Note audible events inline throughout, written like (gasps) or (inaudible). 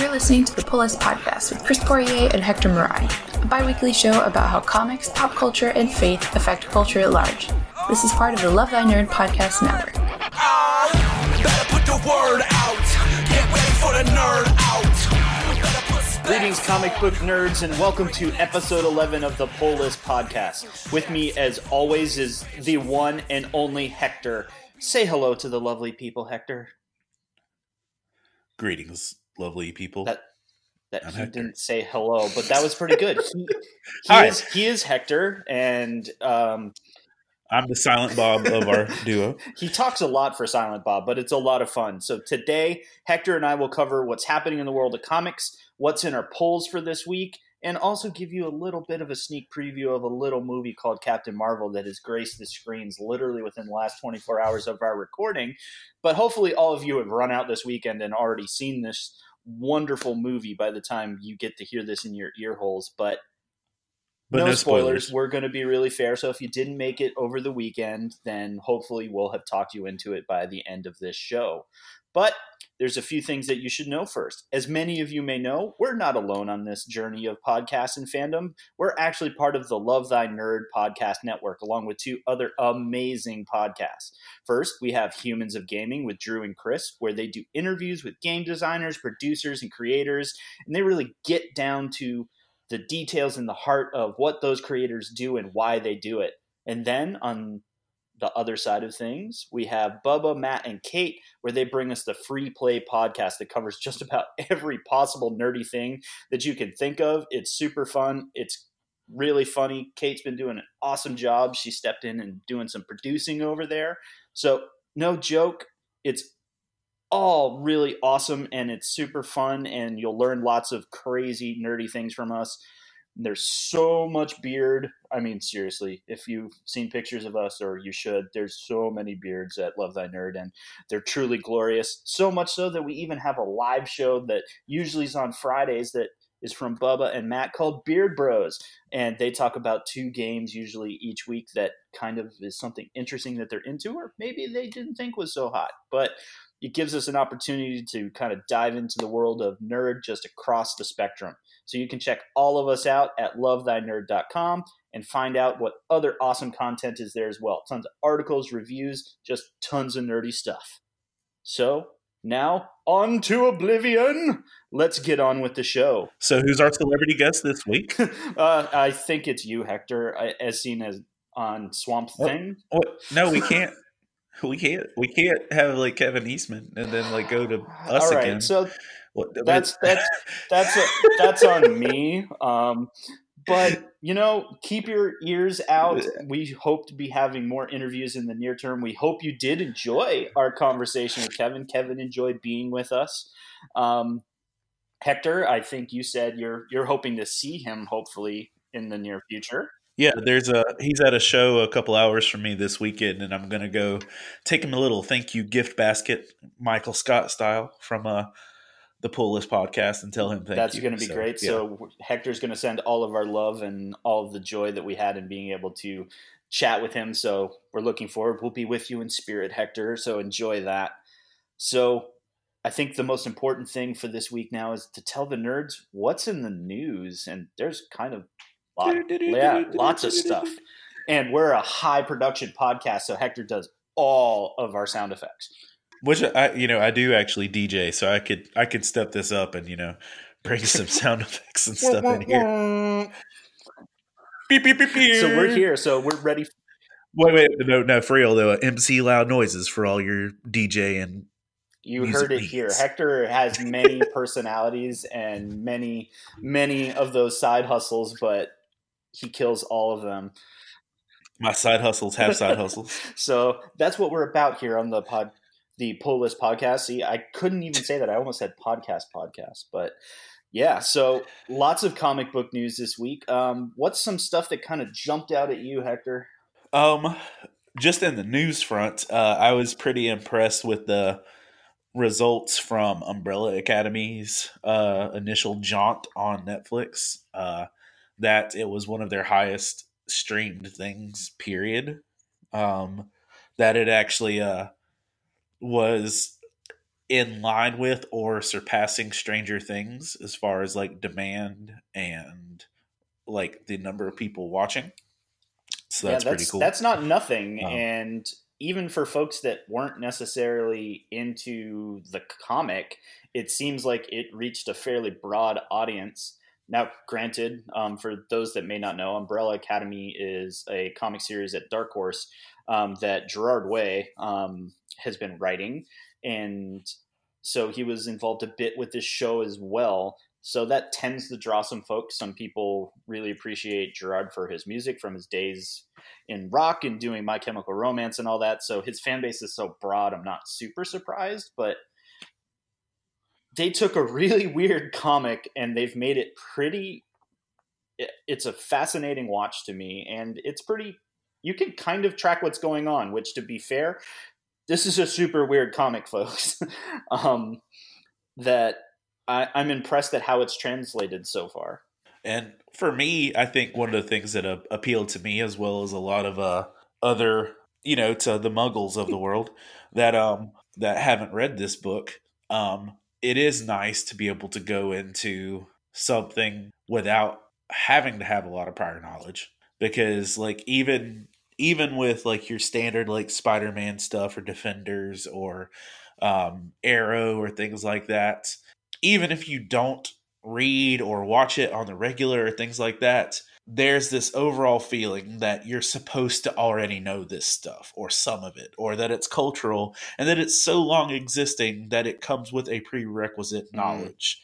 You're listening to the Pull List Podcast with Chris Poirier and Hector Marai, a bi weekly show about how comics, pop culture, and faith affect culture at large. This is part of the Love Thy Nerd Podcast Network. Greetings, comic book nerds, and welcome to episode 11 of the Pull List Podcast. With me, as always, is the one and only Hector. Say hello to the lovely people, Hector. Greetings, lovely people. That that I'm he Hector. didn't say hello, but that was pretty good. He, (laughs) he is he is Hector, and um, I'm the silent Bob of our (laughs) duo. he talks a lot for Silent Bob, but it's a lot of fun. So today, Hector and I will cover what's happening in the world of comics, what's in our polls for this week, and also give you a little bit of a sneak preview of a little movie called Captain Marvel that has graced the screens literally within the last 24 hours of our recording. But hopefully, all of you have run out this weekend and already seen this wonderful movie by the time you get to hear this in your ear holes. But But no, spoilers. We're going to be really fair. So if you didn't make it over the weekend, then hopefully we'll have talked you into it by the end of this show. But there's a few things that you should know first. As many of you may know, we're not alone on this journey of podcasts and fandom. We're actually part of the Love Thy Nerd podcast network, along with two other amazing podcasts. First, we have Humans of Gaming with Drew and Chris, where they do interviews with game designers, producers, and creators, and they really get down to the details and the heart of what those creators do and why they do it. And then on the other side of things, we have Bubba, Matt, and Kate, where they bring us the free play podcast that covers just about (laughs) every possible nerdy thing that you can think of. It's super fun. It's really funny. Kate's been doing an awesome job. She stepped in and doing some producing over there. So, no joke, it's all really awesome and it's super fun and you'll learn lots of crazy nerdy things from us there's so much beard. I mean seriously if you've seen pictures of us or you should there's so many beards at love thy nerd and they're truly glorious. So much so that we even have a live show that usually is on fridays that is from bubba and matt called beard bros. And they talk about two games usually each week that kind of is something interesting that they're into or maybe they didn't think was so hot. But it gives us an opportunity to kind of dive into the world of nerd just across the spectrum. So you can check all of us out at lovethynerd.com and find out what other awesome content is there as well. Tons of articles, reviews, just tons of nerdy stuff. So now on to Oblivion. Let's get on with the show. So, who's our celebrity guest this week? (laughs) uh, I think it's you, Hector, as seen as on Swamp Oh. Thing. No, we can't. We can't. We can't have like Kevin Eastman and then like go to (laughs) us all right, again. so that's that's that's a, that's on me. Um, but you know, keep your ears out. We hope to be having more interviews in the near term. We hope you did enjoy our conversation with Kevin. Kevin enjoyed being with us. Um, Hector, I think you said you're you're hoping to see him hopefully in the near future. Yeah, there's a he's at a show a couple hours from me this weekend, and I'm gonna go take him a little thank you gift basket, Michael Scott style, from uh the Pull List podcast, and tell him thank That's going to be So, great. yeah. So Hector's going to send all of our love and all of the joy that we had in being able to chat with him. So we're looking forward. We'll be with you in spirit, Hector. So enjoy that. So I think the most important thing for this week now is to tell the nerds what's in the news, and there's kind of lot, yeah, lots of stuff. And we're a high production podcast, so Hector does all of our sound effects. Which I, you know, I do actually DJ, so I could I could step this up and you know bring some (laughs) sound effects and stuff in here. Beep, beep, beep, beep. So we're here. So we're ready Wait, wait, no, no, for real though. MC loud noises for all your DJ and You heard it here. Hector has many (laughs) personalities and many, many of those side hustles, but he kills all of them. my side hustles have side hustles. (laughs) So that's what we're about here on the pod, the Pull List podcast. See, I couldn't even say that. I almost said podcast, podcast, but yeah. So lots of comic book news this week. Um, what's some stuff that kind of jumped out at you, Hector? Um, just in the news front, uh, I was pretty impressed with the results from Umbrella Academy's uh, initial jaunt on Netflix. Uh, that it was one of their highest streamed things. Period. Um, that it actually uh, was in line with or surpassing Stranger Things as far as like demand and like the number of people watching. So that's, yeah, that's pretty cool. That's not nothing. Um, and even for folks that weren't necessarily into the comic, it seems like it reached a fairly broad audience. Now, granted, um, for those that may not know, Umbrella Academy is a comic series at Dark Horse um, that Gerard Way um, has been writing. And so he was involved a bit with this show as well. So that tends to draw some folks. Some people really appreciate Gerard for his music from his days in rock and doing My Chemical Romance and all that. So his fan base is so broad, I'm not super surprised, but they took a really (laughs) weird comic and they've made it pretty it's a fascinating watch to me and it's pretty you can kind of track what's going on, which to be fair, this is a super weird comic, folks. (laughs) um, that I, I'm impressed at how it's translated so far. And for me, I think one of the things that uh, appealed to me, as well as a lot of uh, other, you know, to the Muggles of the (laughs) world that um that haven't read this book, um, it is nice to be able to go into something without having to have a lot of prior knowledge because like even even with like your standard like spider-man stuff or defenders or um, arrow or things like that even if you don't read or watch it on the regular or things like that there's this overall feeling that you're supposed to already know this stuff or some of it or that it's cultural and that it's so long existing that it comes with a prerequisite knowledge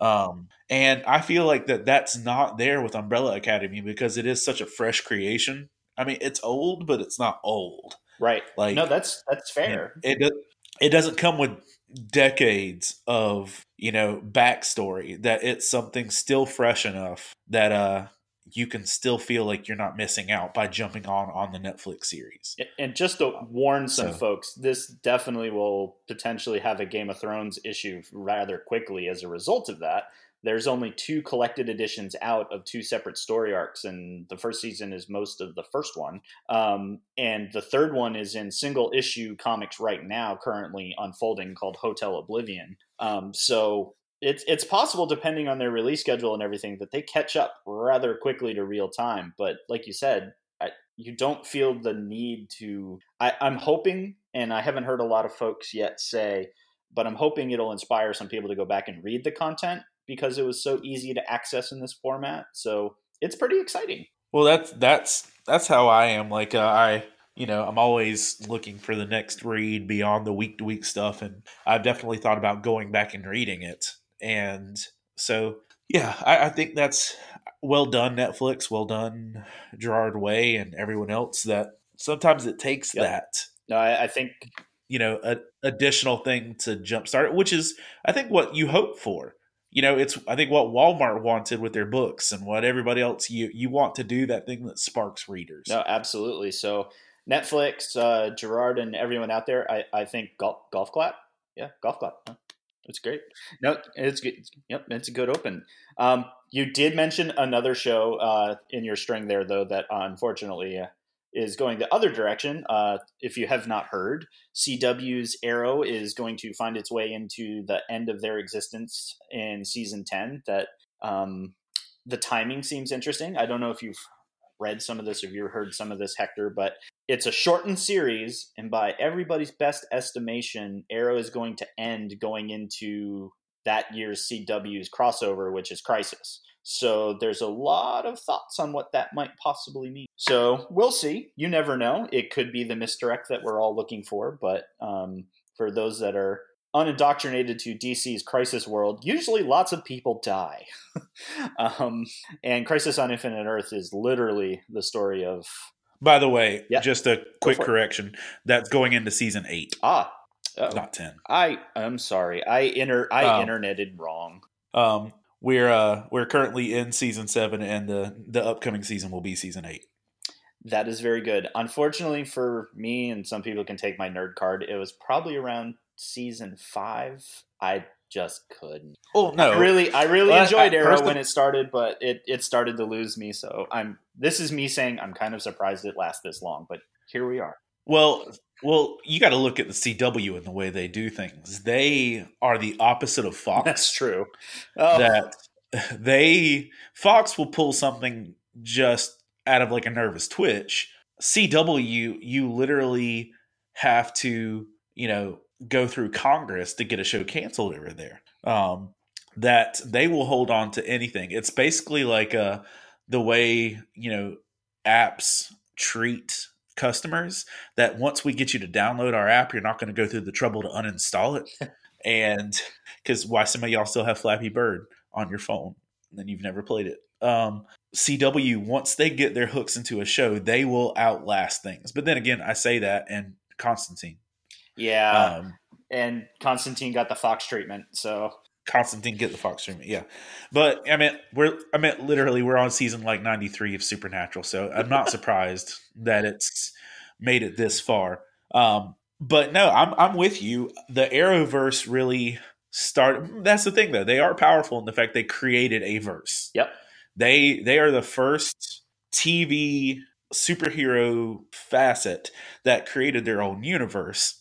um, and I feel like that that's not there with Umbrella Academy because it is such a fresh creation. I mean, it's old, but it's not old. Right. Like no, that's that's fair. It it, it doesn't come with decades of you know backstory that it's something still fresh enough that uh you can still feel like you're not missing out by jumping on on the Netflix series. And just to warn some So- folks, this definitely will potentially have a Game of Thrones issue rather quickly as a result of that. There's only two collected editions out of two separate story arcs, and the first season is most of the first one. Um, and the third one is in single issue comics right now, currently unfolding, called Hotel Oblivion. Um, so it's it's possible, depending on their release schedule and everything, that they catch up rather quickly to real time. But like you said, I, you don't feel the need to. I, I'm hoping, and I haven't heard a lot of folks yet say, but I'm hoping it'll inspire some people to go back and read the content because it was so easy to access in this format. So it's pretty exciting. Well, that's that's that's how I am. Like uh, I, you know, I'm always looking for the next read beyond the week to week stuff, and I've definitely thought about going back and reading it. And so, yeah, I, I think that's well done, Netflix. Well done, Gerard Way, and everyone else. That sometimes it takes Yep. that No, I, I think you know a, additional thing to jumpstart it, which is I think what you hope for. You know, it's I think what Walmart wanted with their books and what everybody else you you want to do that thing that sparks readers. No, absolutely. So Netflix, uh, Gerard, and everyone out there, I, I think golf, golf clap. Yeah, golf clap. Huh? It's great. No, it's good. Yep, it's a good open. Um, you did mention another show uh, in your string there, though, that uh, unfortunately is going the other direction. Uh, if you have not heard, CW's Arrow is going to find its way into the end of their existence in season 10. That um, the timing seems interesting. I don't know if you've read some of this or if you've heard some of this, Hector, but it's a shortened series, and by everybody's best estimation, Arrow is going to end going into that year's CW's crossover, which is Crisis. So there's a lot of thoughts on what that might possibly mean. So we'll see. You never know. It could be the misdirect that we're all looking for, but um, for those that are unindoctrinated to DC's Crisis world, usually lots of people die. (laughs) um, and Crisis on Infinite Earth is literally the story of By the way, Yeah. just a quick for it. correction. That's going into season eight, ah. oh, not ten. I I'm sorry. I inter I Oh. interneted wrong. Um, we're uh, we're currently in season seven, and the the upcoming season will be season eight. That is very good. Unfortunately for me, and some people can take my nerd card, it was probably around season five. I just couldn't. Oh no, I really, I really Well, enjoyed I- Arrow when it started, but it it started to lose me. So I'm. This is me saying I'm kind of surprised it lasts this long, but here we are. Well, Well, you got to look at the CW and the way they do things. They are the opposite of Fox. That's true. (laughs) Oh, That they Fox will pull something just out of like a nervous twitch. CW, you literally have to, you know, go through Congress to get a show canceled over there. Um, that they will hold on to anything. It's basically like uh, the way you know apps treat customers. That once we get you to download our app, you're not going to go through the trouble to uninstall it. and because why some of y'all still have Flappy Bird on your phone and then you've never played it. Um, CW once they get their hooks into a show, they will outlast things. But then again, I say that and Constantine. yeah. Um, and Constantine got the Fox treatment. So Constantine get the Fox me, yeah. But I mean, we're I meant literally we're on season like ninety three of Supernatural, so I'm not (laughs) surprised that it's made it this far. Um, but no, I'm I'm with you. The Arrowverse really started. That's the thing, though. They are powerful in the fact they created a verse. Yep. They they are the first TV superhero facet that created their own universe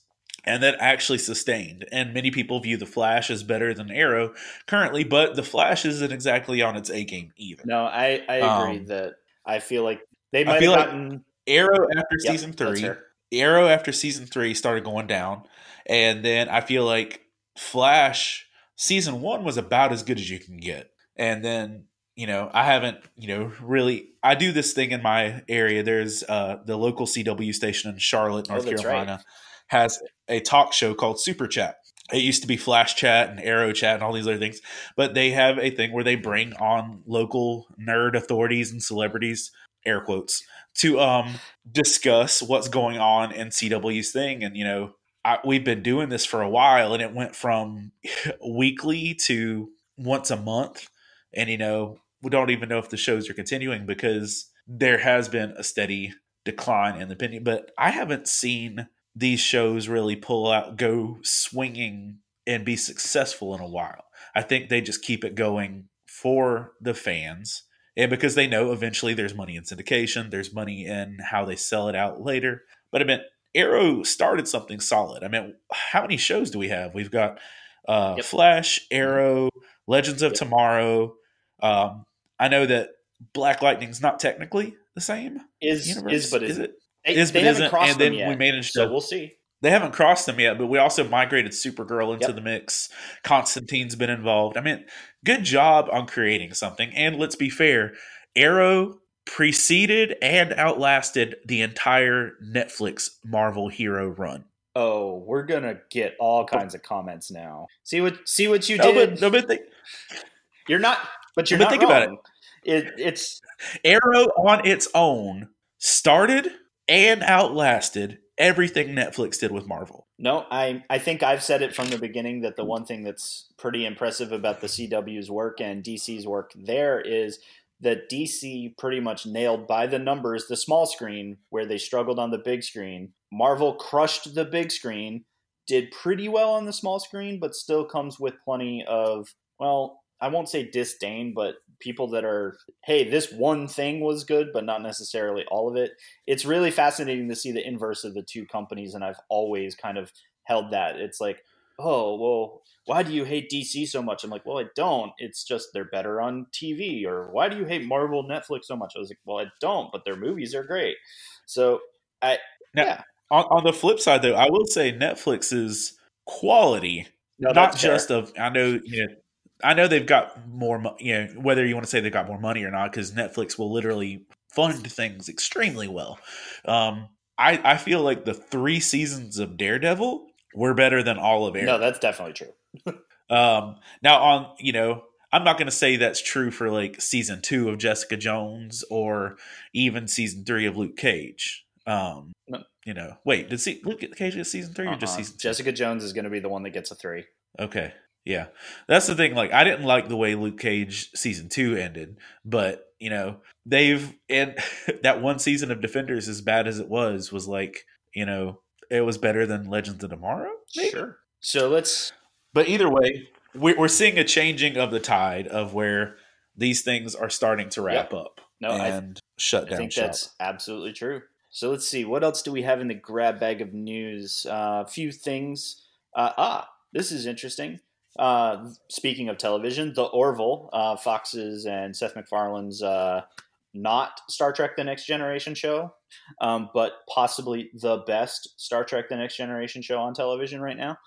and that actually sustained. And many people view the Flash as better than Arrow currently, but the Flash isn't exactly on its A game either. no, I I agree Um, that I feel like they might feel have like- gotten Arrow after Yep, season three. Arrow after season three started going down, and then I feel like Flash season one was about as good as you can get, and then you know I haven't you know really I do this thing in my area. There's uh, the local CW station in Charlotte, Oh, North right. Carolina, has a talk show called Super Chat. It used to be Flash Chat and Arrow Chat and all these other things, but they have a thing where they bring on local nerd authorities and celebrities, air quotes, to um discuss what's going on in CW's thing. And you know, I, we've been doing this for a while, and it went from (laughs) weekly to once a month. And you know, we don't even know if the shows are continuing because there has been a steady decline in the opinion. But I haven't seen these shows really pull out, go swinging, and be successful in a while. I think they just keep it going for the fans and because they know eventually there's money in syndication, there's money in how they sell it out later. But I mean, Arrow started something solid. I mean, how many shows do we have? We've got uh, Yep. Flash, Arrow, Legends of Yep. Tomorrow. Um, I know that Black Lightning's not technically the same is universe. is but is isn't. it? They, Is they but isn't. And then yet, we managed so we'll see. they haven't crossed them yet, but we also migrated Supergirl into Yep. the mix. Constantine's been involved. I mean, good job on creating something. And let's be fair, Arrow preceded and outlasted the entire Netflix Marvel hero run. Oh, we're gonna get all oh. kinds of comments now. See what see what you No, did. but, no, but think, You're not, but you're But not think about wrong. It, it's Arrow on its own started and outlasted everything Netflix did with Marvel. no. I I think I've said it from the beginning that the one thing that's pretty impressive about the CW's work and DC's work there is that DC pretty much nailed by the numbers the small screen where they struggled on the big screen. Marvel crushed the big screen, did pretty well on the small screen, but still comes with plenty of well, I won't say disdain, but people that are, hey, this one thing was good, but not necessarily all of it. It's really fascinating to see the inverse of the two companies, and I've always kind of held that. It's like, oh, well, why do you hate DC so much? I'm like, well, I don't. It's just they're better on TV. Or why do you hate Marvel, Netflix so much? I was like, well, I don't, but their movies are great. So I, Now, yeah, On, on the flip side, though, I will say netflix is quality no, not fair. just of I know you know I know they've got more you know whether you want to say they've got more money or not because Netflix will literally fund things extremely well. Um, I I feel like the three seasons of Daredevil were better than all of Arrow. no, that's definitely true. (laughs) Um, now on you know I'm not going to say that's true for like season two of Jessica Jones or even season three of Luke Cage. Um, No. you know, wait, did see Luke Cage get season 3 or just Uh-uh. season two? Jessica Jones is going to be the one that gets a three. Okay. Yeah. That's the thing. Like, I didn't like the way Luke Cage season two ended, but, you know, they've, and (laughs) that one season of Defenders, as bad as it was, was like, you know, it was better than Legends of Tomorrow. maybe? Sure. So let's But either way, we- we're seeing a changing of the tide of where these things are starting to wrap up No, I- and shut down. I think shop. that's absolutely true. So let's see, what else do we have in the grab bag of news? A uh, few things. Uh, ah, this is interesting. Uh, speaking of television, The Orville, uh, Fox's and Seth MacFarlane's uh, not Star Trek The Next Generation show, um, but possibly the best Star Trek The Next Generation show on television right now.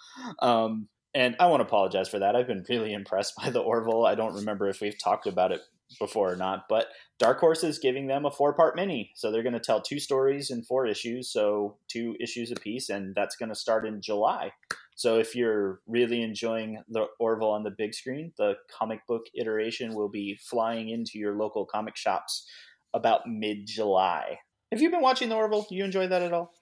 Um, and I want to apologize for that. I've been really impressed (laughs) by The Orville. I don't remember if we've talked about it before or not, but Dark Horse is giving them a four part mini. So they're going to tell two stories in four issues, so two issues a piece, and that's going to start in July. So if you're really enjoying the Orville on the big screen, the comic book iteration will be flying into your local comic shops about mid July. Have you been watching the Orville? Do you enjoy that at all?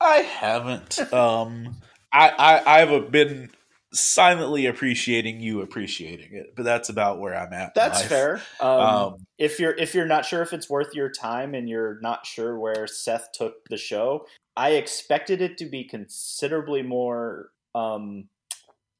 I haven't. (laughs) um, I, I I've been silently appreciating you appreciating it, but that's about where I'm at. That's fair. Um, um, if you're if you're not sure if it's worth your time and you're not sure where Seth took the show, I expected it to be considerably more um,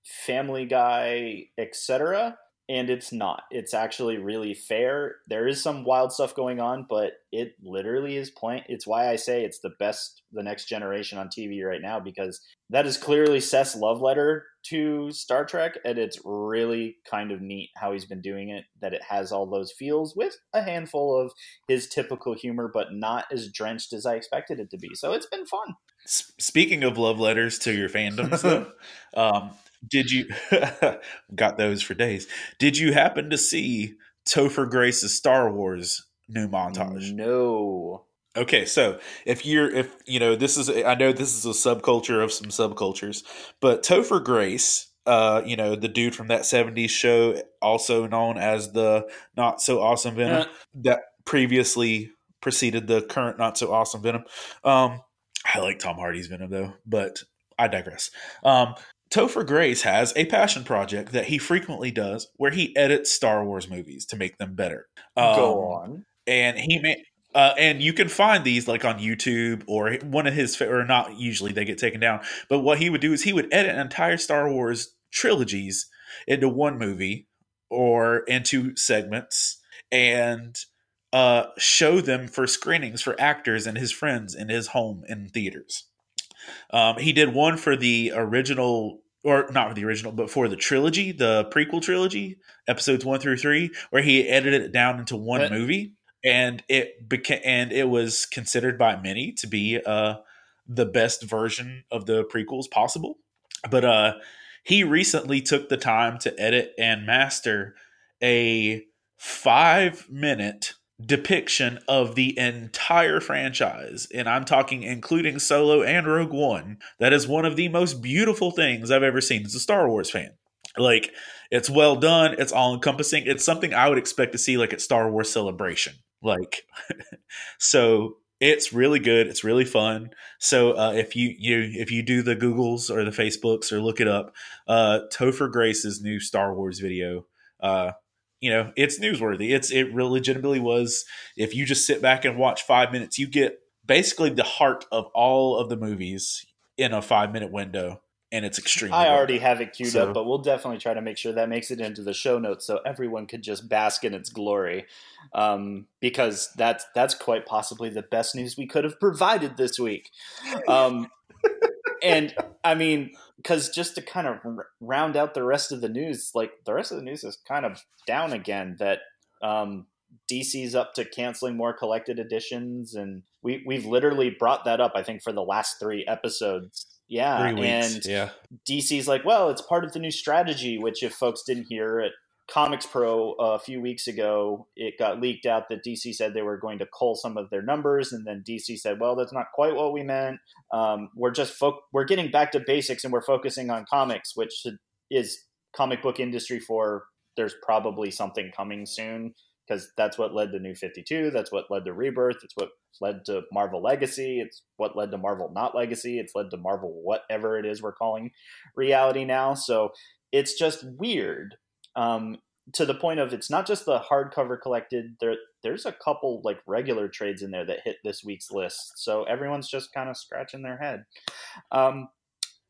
Family Guy, etc and it's not. It's actually really fair. There is some wild stuff going on, but it literally is playing. It's why I say it's the best, the next generation on TV right now, because that is clearly Seth's love letter to Star Trek, and it's really kind of neat how he's been doing it. That it has all those feels with a handful of his typical humor, but not as drenched as I expected it to be. So it's been fun. Speaking of love letters to your fandoms, though, (laughs) um, did you (laughs) got those for days? Did you happen to see Topher Grace's Star Wars new montage? No. Okay, so if you're if you know this is I know this is a subculture of some subcultures, but Topher Grace, uh, you know the dude from that '70s show, also known as the Not So Awesome Venom, that previously preceded the current Not So Awesome Venom. Um, I like Tom Hardy's Venom though, but I digress. Um, Topher Grace has a passion project that he frequently does where he edits Star Wars movies to make them better. Um, Go on. And he made. Uh, and you can find these like on YouTube or one of his, or not usually they get taken down. But what he would do is he would edit entire Star Wars trilogies into one movie or into segments and uh, show them for screenings for actors and his friends in his home in theaters. Um, he did one for the original, or not for the original, but for the trilogy, the prequel trilogy, episodes one through three, where he edited it down into one but, movie, and it became and it was considered by many to be uh, the best version of the prequels possible. But uh, he recently took the time to edit and master a five minute depiction of the entire franchise, and I'm talking including Solo and Rogue One, that is one of the most beautiful things I've ever seen as a Star Wars fan. Like, it's well done, it's all encompassing. It's something I would expect to see like at Star Wars Celebration. Like, (laughs) so it's really good. It's really fun. So uh, if you you if you do the Googles or the Facebooks or look it up, uh, Topher Grace's new Star Wars video, uh, you know it's newsworthy. It's it really legitimately was if you just sit back and watch five minutes you get basically the heart of all of the movies in a five minute window and it's extremely i already have it queued so, up but we'll definitely try to make sure that makes it into the show notes so everyone could just bask in its glory um, because that's that's quite possibly the best news we could have provided this week. Um, and i mean because just to kind of round out the rest of the news, like the rest of the news is kind of down again. That um, DC's up to canceling more collected editions, and we we've literally brought that up. I think for the last three episodes. Yeah, and yeah. DC's like, well, it's part of the new strategy. Which, if folks didn't hear it, Comics Pro uh, a few weeks ago, it got leaked out that DC said they were going to cull some of their numbers, and then DC said, "Well, that's not quite what we meant. Um, we're just fo- we're getting back to basics, and we're focusing on comics, which is comic book industry for. There's probably something coming soon." Because that's what led to New 52. That's what led to Rebirth. It's what led to Marvel Legacy. It's what led to Marvel Not Legacy. It's led to Marvel whatever it is we're calling reality now. So it's just weird um, to the point of it's not just the hardcover collected. There, there's a couple like regular trades in there that hit this week's list. So everyone's just kind of scratching their head. Um,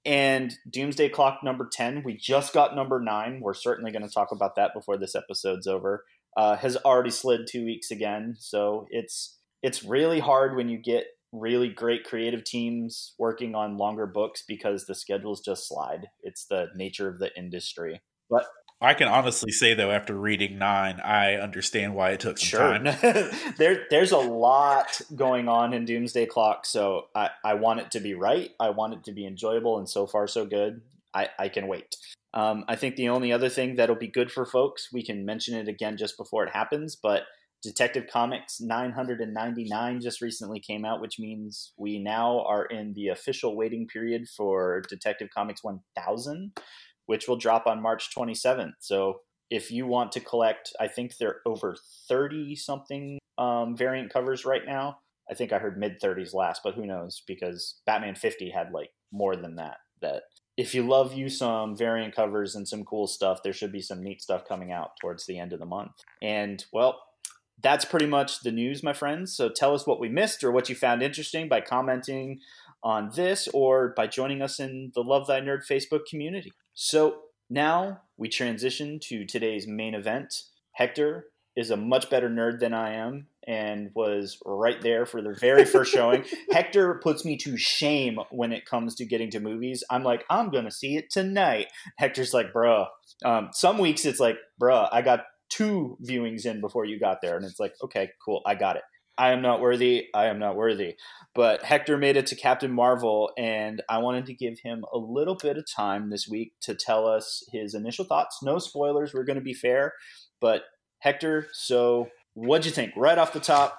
and Doomsday Clock number 10, we just got number nine. We're certainly going to talk about that before this episode's over. Uh, has already slid two weeks again. So it's it's really hard when you get really great creative teams working on longer books because the schedules just slide. It's the nature of the industry. But I can honestly say though, after reading nine, I understand why it took some sure. time. (laughs) (laughs) there, there's a lot going on in Doomsday Clock, so I, I want it to be right. I want it to be enjoyable, and so far so good. I, I can wait. Um, I think the only other thing that'll be good for folks, we can mention it again just before it happens, but Detective Comics 999 just recently came out, which means we now are in the official waiting period for Detective Comics 1000, which will drop on March 27th. So if you want to collect, I think there are over 30 something um, variant covers right now. I think I heard mid 30s last, but who knows? Because Batman 50 had like more than that. That if you love you some variant covers and some cool stuff, there should be some neat stuff coming out towards the end of the month. And well, that's pretty much the news, my friends. So tell us what we missed or what you found interesting by commenting on this or by joining us in the Love Thy Nerd Facebook community. So now we transition to today's main event. Hector is a much better nerd than I am and was right there for the very first (laughs) showing. Hector puts me to shame when it comes to getting to movies. I'm like, I'm going to see it tonight. Hector's like, bruh. Um, some weeks it's like, bruh, I got two viewings in before you got there. And it's like, okay, cool, I got it. I am not worthy. I am not worthy. But Hector made it to Captain Marvel, and I wanted to give him a little bit of time this week to tell us his initial thoughts. No spoilers. We're going to be fair. But Hector, so what'd you think right off the top?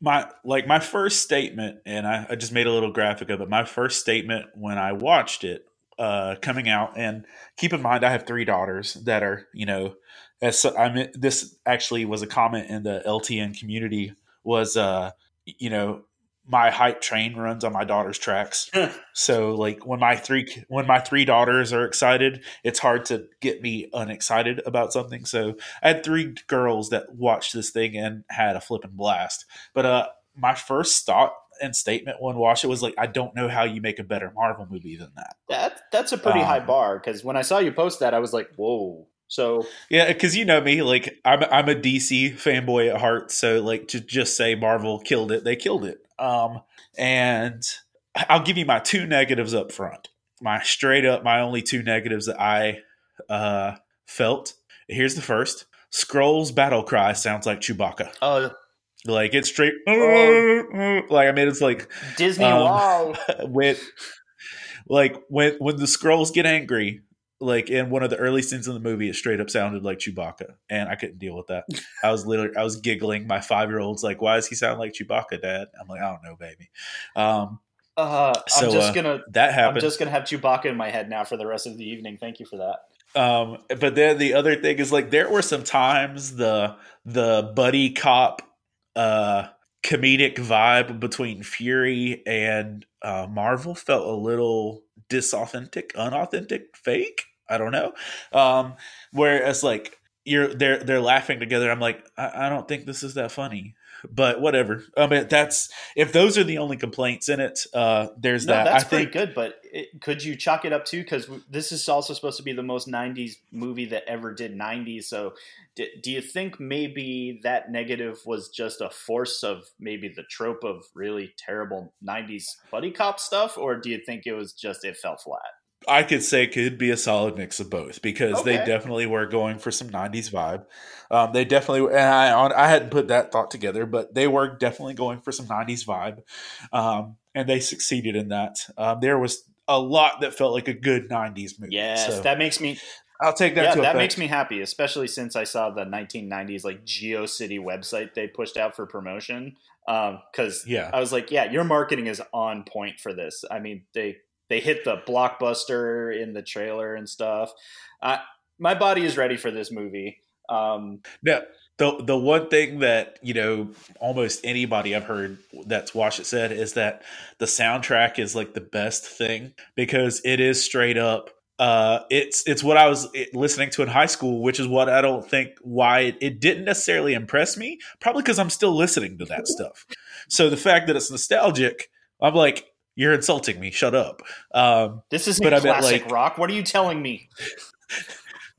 My like my first statement, and I, I just made a little graphic of it. My first statement when I watched it uh, coming out, and keep in mind I have three daughters that are you know as I mean, this actually was a comment in the LTN community was, uh, you know, my hype train runs on my daughter's tracks. (laughs) so like when my three when my three daughters are excited, it's hard to get me unexcited about something. So I had three girls that watched this thing and had a flipping blast. But uh my first thought and statement when watch it was like, I don't know how you make a better Marvel movie than that. That that's a pretty um, high bar because when I saw you post that, I was like, whoa. So yeah, because you know me, like I'm I'm a DC fanboy at heart. So like to just say Marvel killed it, they killed it. Um, and I'll give you my two negatives up front. My straight up, my only two negatives that I uh, felt. Here's the first: Skrulls battle cry sounds like Chewbacca. Oh, like it's straight. (laughs) Oh. Like I mean, it's like Disney. Um, wow. (laughs) With like when when the Skrulls get angry, like in one of the early scenes in the movie, it straight up sounded like Chewbacca, and I couldn't deal with that. I was literally, I was giggling. My five year old's like, "Why does he sound like Chewbacca, Dad?" I'm like, "I don't know, baby." Um, uh, so, I'm just uh, gonna that happened. I'm just gonna have Chewbacca in my head now for the rest of the evening. Thank you for that. Um, but then the other thing is like there were some times the the buddy cop uh comedic vibe between Fury and uh, Marvel felt a little disauthentic, unauthentic, fake. I don't know. Um, whereas like you're they're they're laughing together. I'm like, I, I don't think this is that funny. But whatever. I mean, that's if those are the only complaints in it. Uh, there's no, that. That's I pretty think, good. But it, could you chalk it up too? Because this is also supposed to be the most '90s movie that ever did '90s. So, do, do you think maybe that negative was just a force of maybe the trope of really terrible '90s buddy cop stuff, or do you think it was just it fell flat? I could say it could be a solid mix of both because okay. they definitely were going for some '90s vibe. Um, they definitely, and I I hadn't put that thought together, but they were definitely going for some '90s vibe, um, and they succeeded in that. Um, there was a lot that felt like a good '90s movie. Yes, so that makes me. I'll take that. Yeah, that effect. makes me happy, especially since I saw the 1990s like GeoCity website they pushed out for promotion. Because um, yeah, I was like, yeah, your marketing is on point for this. I mean, they they hit the blockbuster in the trailer and stuff. Uh, my body is ready for this movie. Um, now, the the one thing that you know almost anybody I've heard that's watched it said is that the soundtrack is like the best thing because it is straight up. Uh, it's it's what I was listening to in high school, which is what I don't think why it, it didn't necessarily impress me. Probably because I'm still listening to that stuff. So the fact that it's nostalgic, I'm like, you're insulting me. Shut up. Um, this is but classic like, rock. What are you telling me? (laughs)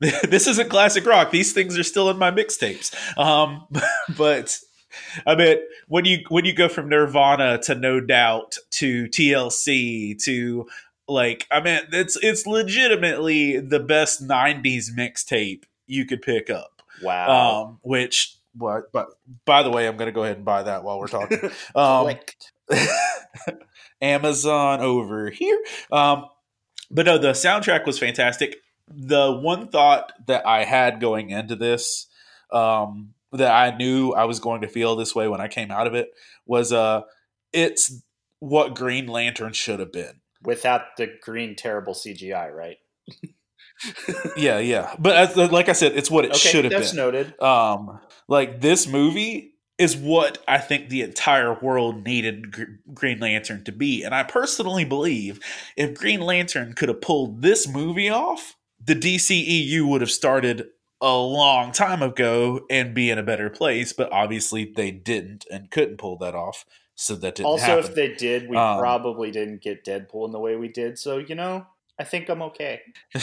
(laughs) this isn't classic rock. These things are still in my mixtapes. Um, (laughs) but I mean, when you when you go from Nirvana to No Doubt to TLC to like, I mean, it's it's legitimately the best '90s mixtape you could pick up. Wow. Um, which, but but by the way, I'm going to go ahead and buy that while we're talking. (laughs) Um, Amazon over here. Um, but no, the soundtrack was fantastic. The one thought that I had going into this, um, that I knew I was going to feel this way when I came out of it, was uh, it's what Green Lantern should have been. Without the green terrible CGI, right? (laughs) Yeah, yeah. But as, like I said, it's what it Okay, should have that's been. noted. um like this movie is what i think the entire world needed Gr- green lantern to be and i personally believe if green lantern could have pulled this movie off the dceu would have started a long time ago and be in a better place but obviously they didn't and couldn't pull that off so that didn't Also, happen. if they did, we Um, probably didn't get Deadpool in the way we did. So you know, I think I'm okay. (laughs)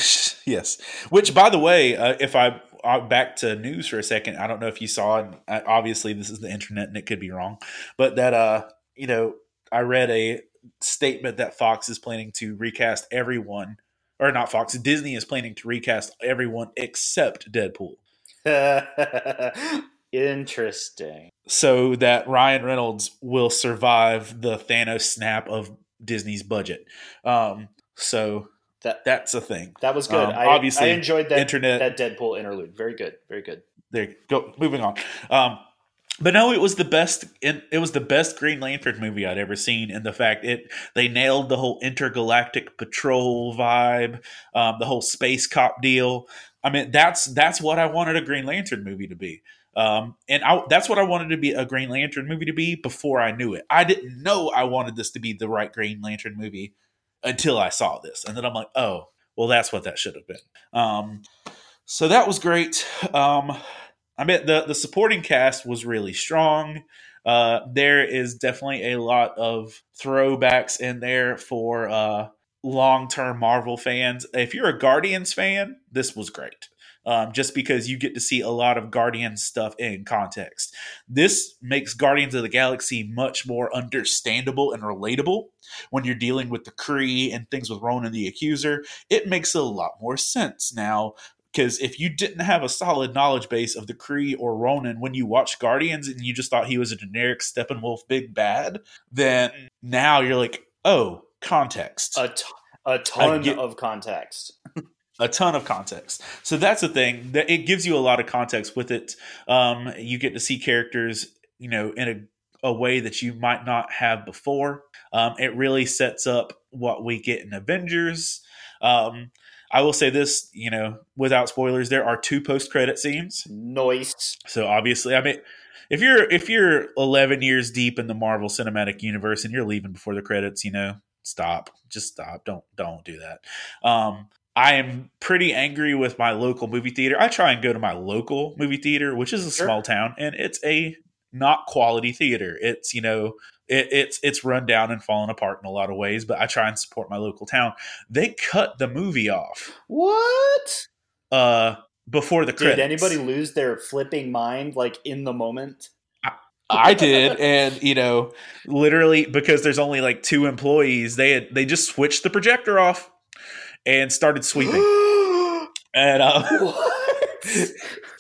yes. Which, by the way, uh, if I uh, back to news for a second, I don't know if you saw. And uh, obviously, this is the internet, and it could be wrong, but that uh, you know, I read a statement that Fox is planning to recast everyone, or not Fox, Disney is planning to recast everyone except Deadpool, (laughs) Interesting. so that Ryan Reynolds will survive the Thanos snap of Disney's budget. Um, so That that's a thing. that was good. Um, I, obviously, I enjoyed that internet- that Deadpool interlude. Very good. Very good. there you go moving on um but no it was the best it, it was the best green lantern movie i'd ever seen in the fact it they nailed the whole intergalactic patrol vibe um, the whole space cop deal. I mean that's that's what i wanted a green lantern movie to be. Um, and I, that's what i wanted to be a green lantern movie to be before i knew it. I didn't know i wanted this to be the right green lantern movie until i saw this. And then i'm like oh well that's what that should have been. Um, so that was great. Um, I mean, the the supporting cast was really strong. Uh, there is definitely a lot of throwbacks in there for uh, long term Marvel fans. If you're a Guardians fan, this was great. Um, just because you get to see a lot of Guardians stuff in context. This makes Guardians of the Galaxy much more understandable and relatable when you're dealing with the Kree and things with Ronan the Accuser. It makes a lot more sense now because if you didn't have a solid knowledge base of the Kree or Ronan when you watched Guardians and you just thought he was a generic Steppenwolf big bad, then now you're like, oh, context. A, t- a ton get- of context. (laughs) a ton of context. So that's the thing that it gives you a lot of context with it. Um, you get to see characters, you know, in a, a way that you might not have before. Um, it really sets up what we get in Avengers. Um, I will say this, you know, without spoilers, there are two post credit scenes. Noise. So obviously, I mean, if you're if you're 11 years deep in the Marvel Cinematic Universe and you're leaving before the credits, you know, stop, just stop. Don't don't do that. Um, I am pretty angry with my local movie theater. I try and go to my local movie theater, which is a Sure. small town, and it's a not quality theater. It's you know it, it's it's run down and fallen apart in a lot of ways. But I try and support my local town. They cut the movie off What? uh, before the Did credits. anybody lose their flipping mind like in the moment? I did, (laughs) and you know, literally because there's only like two employees, they had they just switched the projector off and started sweeping, (gasps) and uh, what? (laughs)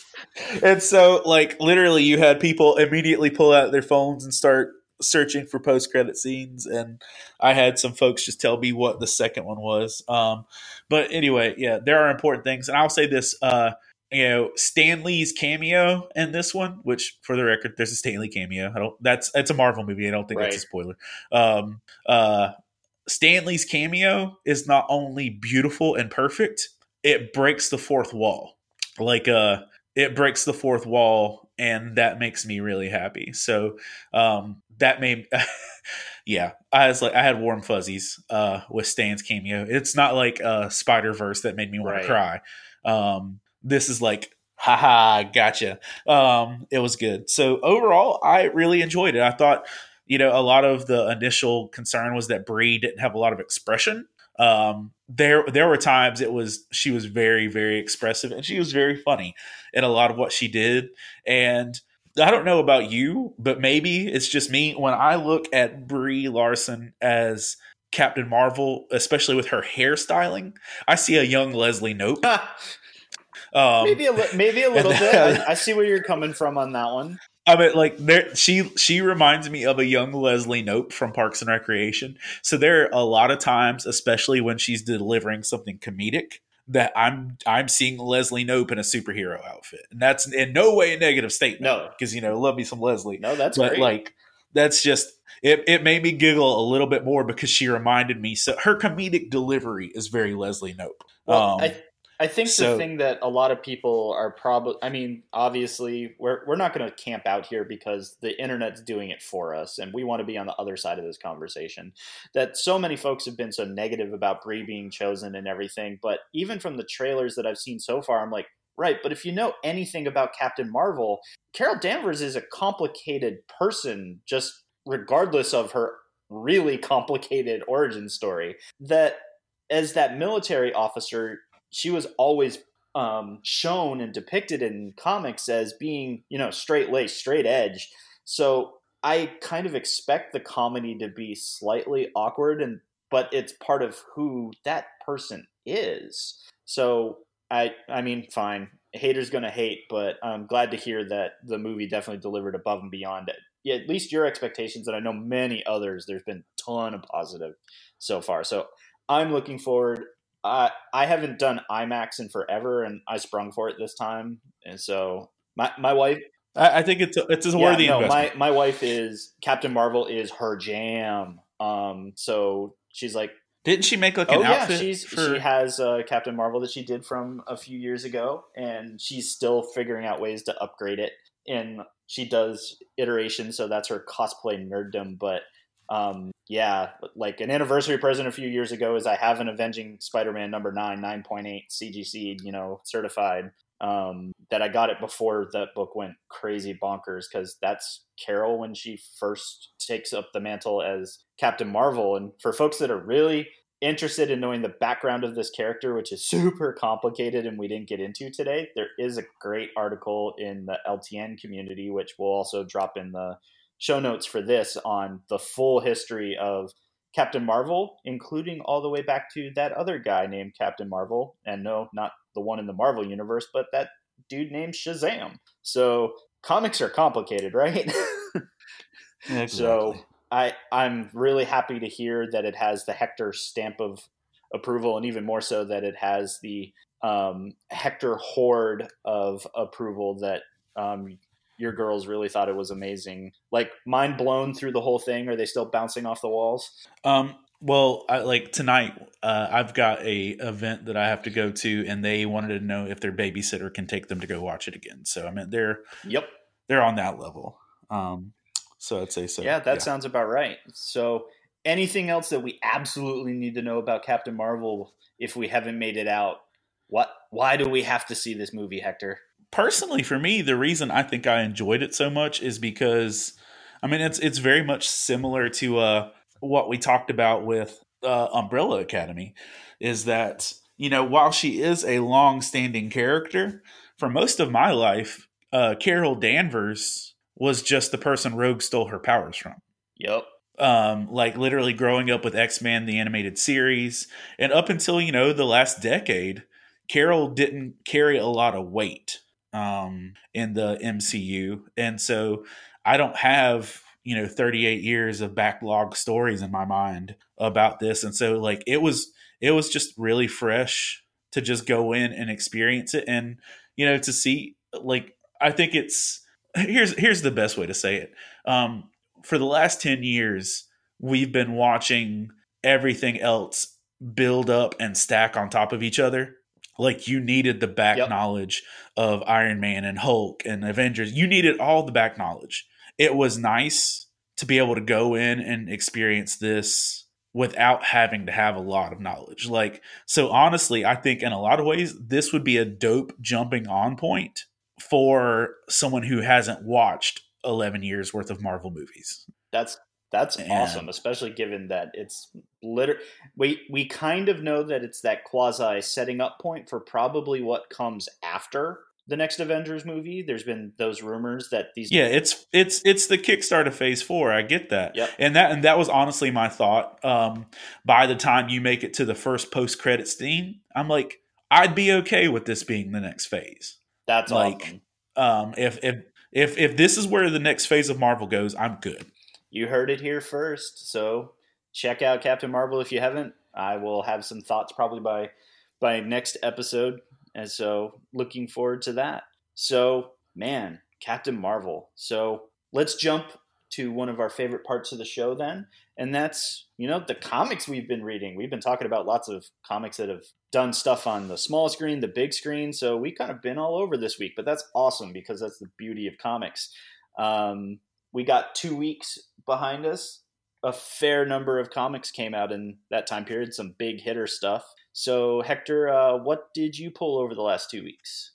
and so like literally you had people immediately pull out their phones and start searching for post credit scenes, and I had some folks just tell me what the second one was. Um, but anyway, yeah, there are important things, and I'll say this. Uh, you know Stan Lee's cameo in this one, which for the record, there's a Stan Lee cameo. I don't. That's it's a Marvel movie. I don't think that's a spoiler. Um, uh, Stan Lee's cameo is not only beautiful and perfect, it breaks the fourth wall. Like uh, it breaks the fourth wall, and that makes me really happy. So um, that made. (laughs) Yeah, I was like, I had warm fuzzies uh, with Stan's cameo. It's not like uh, Spider Verse that made me want Right. to cry. Um, this is like, haha, gotcha. Um, it was good. So overall, I really enjoyed it. I thought, you know, a lot of the initial concern was that Brie didn't have a lot of expression. Um, there, there were times it was she was very, very expressive, and she was very funny in a lot of what she did. And I don't know about you, but maybe it's just me. When I look at Brie Larson as Captain Marvel, especially with her hairstyling, I see a young Leslie Knope. (laughs) Um, maybe a li- maybe a little bit. I, (laughs) I, see where you're coming from on that one. I mean, like there, she she reminds me of a young Leslie Knope from Parks and Recreation. So there are a lot of times, especially when she's delivering something comedic, that I'm I'm seeing Leslie Knope in a superhero outfit, and that's in no way a negative statement. No, because you know, love me some Leslie. No, that's but great. like that's just it. It made me giggle a little bit more because she reminded me. So her comedic delivery is very Leslie Knope. Well, um, I, I think so, the thing that a lot of people are probably, I mean, obviously, we're, we're not going to camp out here because the internet's doing it for us, and we want to be on the other side of this conversation. That so many folks have been so negative about Brie being chosen and everything, but even from the trailers that I've seen so far, I'm like, right, but if you know anything about Captain Marvel, Carol Danvers is a complicated person, just regardless of her really complicated origin story. That as that military officer, she was always um, shown and depicted in comics as being, you know, straight laced, straight edge. So I kind of expect the comedy to be slightly awkward, and but it's part of who that person is. So I, I mean, fine. Haters gonna hate, but I'm glad to hear that the movie definitely delivered above and beyond it. Yeah, at least your expectations, and I know many others. There's been ton of positive so far. So I'm looking forward. I I haven't done IMAX in forever, and I sprung for it this time. And so my my wife. I, I think it's a, it's a yeah, worthy no, investment. My my wife is Captain Marvel is her jam. Um, so she's like, didn't she make like an oh, outfit? Yeah, she's for... she has uh, Captain Marvel that she did from a few years ago, and she's still figuring out ways to upgrade it. And she does iterations, so that's her cosplay nerddom. But um, yeah, like an anniversary present a few years ago is I have an Avenging Spider-Man number nine, 9.8 CGC, you know, certified. Um, that I got it before that book went crazy bonkers because that's Carol when she first takes up the mantle as Captain Marvel. And for folks that are really interested in knowing the background of this character, which is super complicated and we didn't get into today, there is a great article in the LTN community, which we'll also drop in the show notes for this on the full history of Captain Marvel, including all the way back to that other guy named Captain Marvel. And no, not the one in the Marvel universe, but that dude named Shazam. So comics are complicated, right? (laughs) exactly. So I I'm really happy to hear that it has the Hector stamp of approval, and even more so that it has the um, Hector horde of approval that um, your girls really thought it was amazing. Like mind blown through the whole thing. Are they still bouncing off the walls? Um, well, I, like tonight, uh, I've got a event that I have to go to, and they wanted to know if their babysitter can take them to go watch it again. So I mean, they're yep, they're on that level. Um, so I'd say so. Yeah, that yeah. sounds about right. So anything else that we absolutely need to know about Captain Marvel if we haven't made it out? What? Why do we have to see this movie, Hector? Personally for me the reason i think i enjoyed it so much is because i mean it's it's very much similar to uh, what we talked about with uh, umbrella academy is that you know while she is a long-standing character for most of my life uh, carol danvers was just the person rogue stole her powers from. Yep um, like literally growing up with x-men the animated series and up until you know the last decade carol didn't carry a lot of weight um, in the MCU, and so I don't have you know 38 years of backlog stories in my mind about this, and so like it was it was just really fresh to just go in and experience it, and you know to see like I think it's here's here's the best way to say it. Um, for the last 10 years, we've been watching everything else build up and stack on top of each other like you needed the back yep. knowledge of Iron Man and Hulk and Avengers. You needed all the back knowledge. It was nice to be able to go in and experience this without having to have a lot of knowledge. Like so honestly, I think in a lot of ways this would be a dope jumping on point for someone who hasn't watched 11 years worth of Marvel movies. That's that's awesome, especially given that it's liter. We we kind of know that it's that quasi setting up point for probably what comes after the next Avengers movie. There's been those rumors that these Yeah, it's it's it's the Kickstarter phase four. I get that. Yep. And that and that was honestly my thought. Um, by the time you make it to the first post credit scene, I'm like, I'd be okay with this being the next phase. that's like- awesome. Um, if if if if this is where the next phase of Marvel goes, I'm good. You heard it here first. So check out Captain Marvel if you haven't. I will have some thoughts probably by by next episode. And so looking forward to that. So, man, Captain Marvel. So, let's jump to one of our favorite parts of the show then, and that's, you know, the comics we've been reading. We've been talking about lots of comics that have done stuff on the small screen, the big screen. So, we kind of been all over this week, but that's awesome because that's the beauty of comics. Um, we got 2 weeks behind us a fair number of comics came out in that time period, some big hitter stuff. So, Hector, uh, what did you pull over the last two weeks?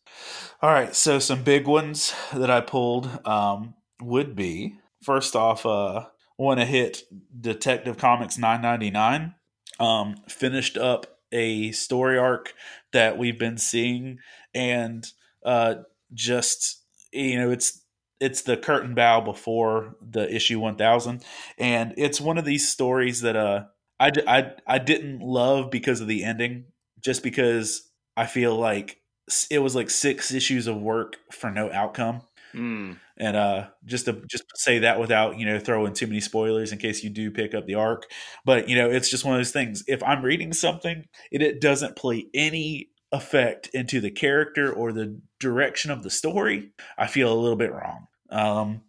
All right, so some big ones that I pulled um, would be first off, uh, want to hit Detective Comics 999. Um, finished up a story arc that we've been seeing, and uh, just you know, it's it's the curtain bow before the issue 1000, and it's one of these stories that uh, I, I I didn't love because of the ending, just because I feel like it was like six issues of work for no outcome. Hmm. and uh just to just say that without you know throwing too many spoilers in case you do pick up the arc. But you know it's just one of those things. If i'm reading something and it doesn't play any effect into the character or the direction of the story i feel a little bit wrong um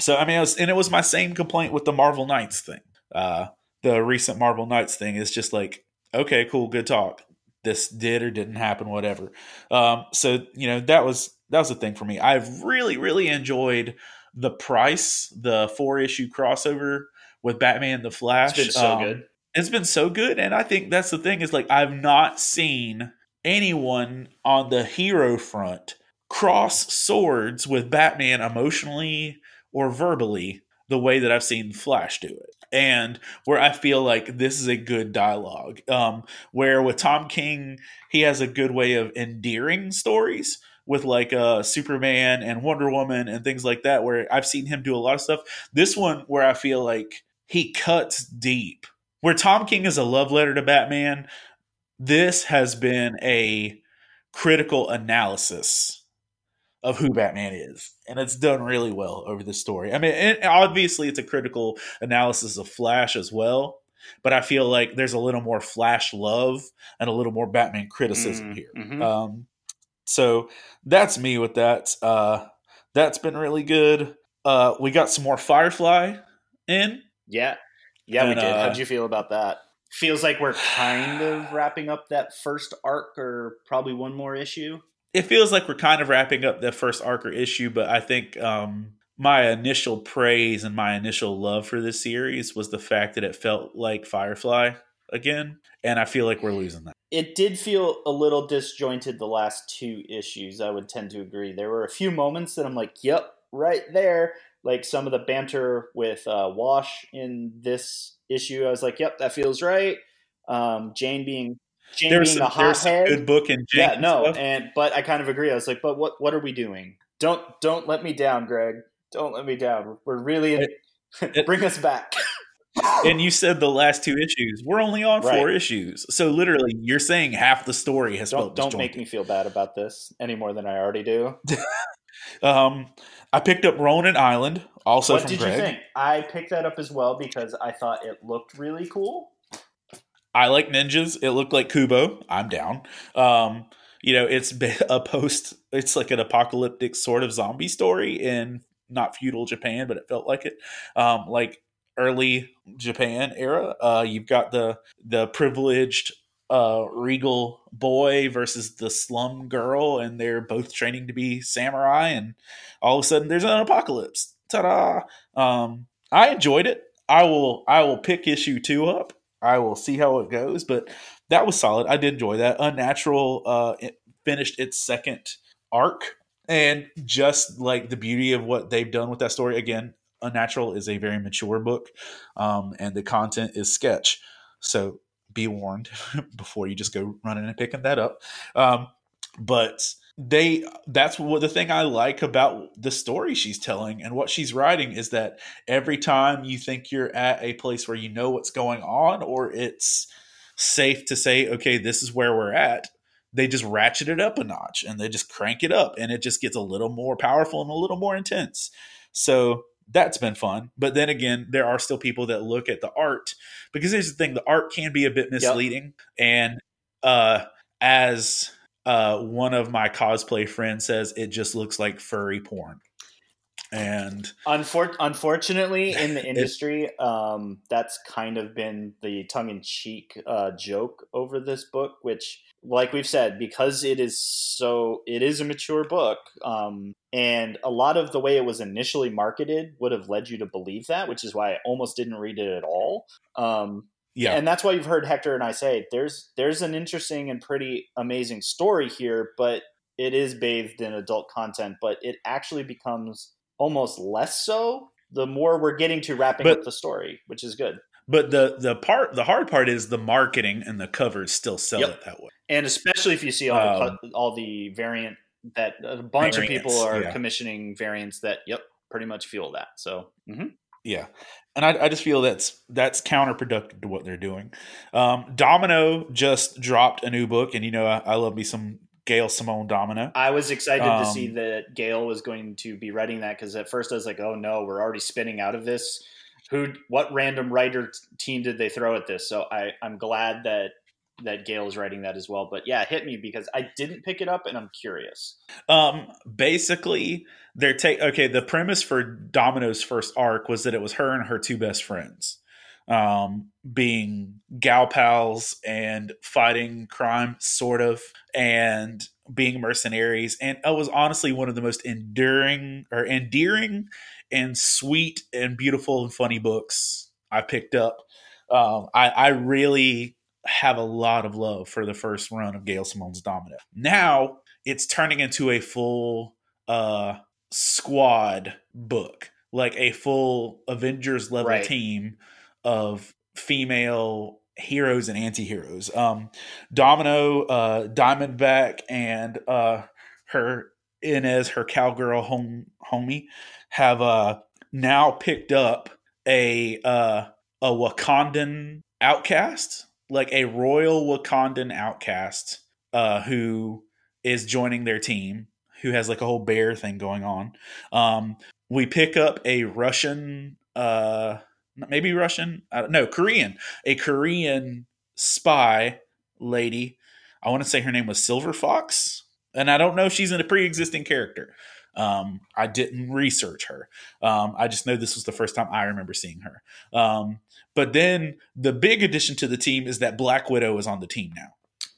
so i mean it was, and it was my same complaint with the marvel knights thing uh the recent marvel knights thing is just like okay cool good talk this did or didn't happen whatever um so you know that was that was the thing for me. I've really, really enjoyed the price, the four issue crossover with Batman the Flash. It's been so Um, good. It's been so good. And I think that's the thing is like I've not seen anyone on the hero front cross swords with Batman emotionally or verbally the way that I've seen Flash do it. And where I feel like this is a good dialogue. Um, where with Tom King, he has a good way of endearing stories with like uh Superman and Wonder Woman and things like that where I've seen him do a lot of stuff. This one where I feel like he cuts deep. Where Tom King is a love letter to Batman, this has been a critical analysis of who Batman is. And it's done really well over this story. I mean, and obviously it's a critical analysis of Flash as well, but I feel like there's a little more Flash love and a little more Batman criticism Mm, here. mhm. Um, so that's me with that. Uh, that's been really good. Uh, we got some more Firefly in. Yeah. Yeah, we did. uh, How'd you feel about that? Feels like we're kind of wrapping up that first arc or probably one more issue. It feels like we're kind of wrapping up the first arc or issue, but I think um, my initial praise and my initial love for this series was the fact that it felt like Firefly again, and I feel like we're losing that. It did feel a little disjointed the last two issues. I would tend to agree. There were a few moments that I'm like, "Yep, right there." Like some of the banter with uh, Wash in this issue, I was like, "Yep, that feels right." Um, Jane being Jane There's being some, a there's some good book and yeah, no, stuff. and but I kind of agree. I was like, "But what? What are we doing? Don't don't let me down, Greg. Don't let me down. We're really in, it- (laughs) bring us back." (laughs) and you said the last two issues. We're only on four issues, so literally, you're saying half the story has don't felt don't make me feel bad about this any more than I already do. (laughs) Um, I picked up Ronin Island, also what from did Greg. you think? I picked that up as well because I thought it looked really cool. I like ninjas. It looked like Kubo. I'm down. Um, you know, it's (laughs) a post. It's like an apocalyptic sort of zombie story in not feudal Japan, but it felt like it. Um, like early Japan era. Uh, you've got the the privileged uh, regal boy versus the slum girl, and they're both training to be samurai. And all of a sudden, there's an apocalypse. Ta-da! Um, I enjoyed it. I will. I will pick issue two up. I will see how it goes, but that was solid. I did enjoy that. Unnatural uh, it finished its second arc, and just like the beauty of what they've done with that story. Again, Unnatural is a very mature book, um, and the content is sketch. So be warned (laughs) before you just go running and picking that up. Um, but they that's what the thing I like about the story she's telling and what she's writing is that every time you think you're at a place where you know what's going on or it's safe to say, okay, this is where we're at, they just ratchet it up a notch and they just crank it up and it just gets a little more powerful and a little more intense. So that's been fun. But then again, there are still people that look at the art because here's the thing: the art can be a bit misleading. Yep. And uh, as uh, one of my cosplay friends says, it just looks like furry porn. And Unfor- unfortunately, (laughs) in the industry, um, that's kind of been the tongue-in-cheek uh, joke over this book, which like we've said, because it is so, it is a mature book, um, and a lot of the way it was initially marketed would have led you to believe that, which is why I almost didn't read it at all. Um, yeah, and that's why you've heard Hector and I say there's there's an interesting and pretty amazing story here, but it is bathed in adult content, but it actually becomes almost less so the more we're getting to wrapping but, up the story, which is good. But the the part the hard part is the marketing and the covers still sell yep. it that way and especially if you see all um, the all the variant that a bunch variants, of people are yeah. commissioning variants that yep pretty much fuel that so mm-hmm. yeah and I, I, just feel that's that's counterproductive to what they're doing um, domino just dropped a new book and you know I, I love me some Gail Simone Domino. I was excited um, to see um, that Gail was going to be writing that because at first I was like, "Oh no, we're already spinning out of this." Who? What random writer team did they throw at this? So I, I'm glad that that Gail is writing that as well. But yeah, hit me because I didn't pick it up and I'm curious. Um, basically, they're take okay. The premise for Domino's first arc was that it was her and her two best friends, um, being gal pals and fighting crime, sort of, and being mercenaries. And it was honestly one of the most enduring or endearing and sweet and beautiful and funny books I picked up. Um, I, I really have a lot of love for the first run of Gail Simone's Domino. Now it's turning into a full uh, squad book, like a full Avengers level right. team of female heroes and anti-heroes. Um, Domino, uh, Diamondback, and uh, her Inez, her cowgirl home homie, have uh, now picked up a uh, a Wakandan outcast like a royal Wakandan outcast uh, who is joining their team, who has like a whole bear thing going on. Um, we pick up a Russian, uh, maybe Russian, no, Korean, a Korean spy lady. I want to say her name was Silver Fox, and I don't know if she's in a pre-existing character. Um, I didn't research her. Um, I just know this was the first time I remember seeing her. Um, but then the big addition to the team is that Black Widow is on the team now.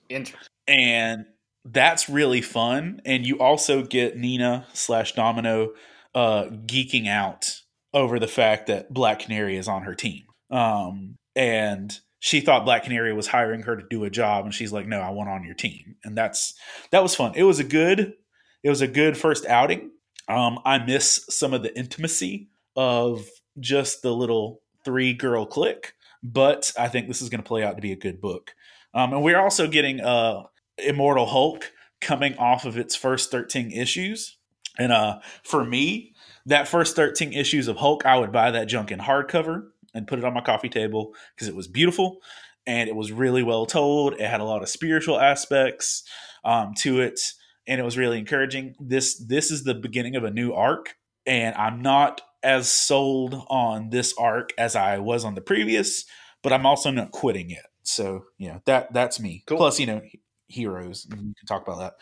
Interesting. And that's really fun. And you also get Neena slash Domino uh, geeking out over the fact that Black Canary is on her team. Um, and she thought Black Canary was hiring her to do a job, and she's like, "No, I want on your team." And that's that was fun. It was a good, it was a good first outing. Um, I miss some of the intimacy of just the little three girl clique, but I think this is going to play out to be a good book. Um, and we're also getting uh, Immortal Hulk coming off of its first 13 issues. And uh, for me, that first 13 issues of Hulk, I would buy that junk in hardcover and put it on my coffee table because it was beautiful and it was really well told. It had a lot of spiritual aspects um, to it, and it was really encouraging. This this is the beginning of a new arc, and I'm not as sold on this arc as I was on the previous, but I'm also not quitting it. So yeah, that that's me. Cool. Plus, you know, heroes. You can talk about that.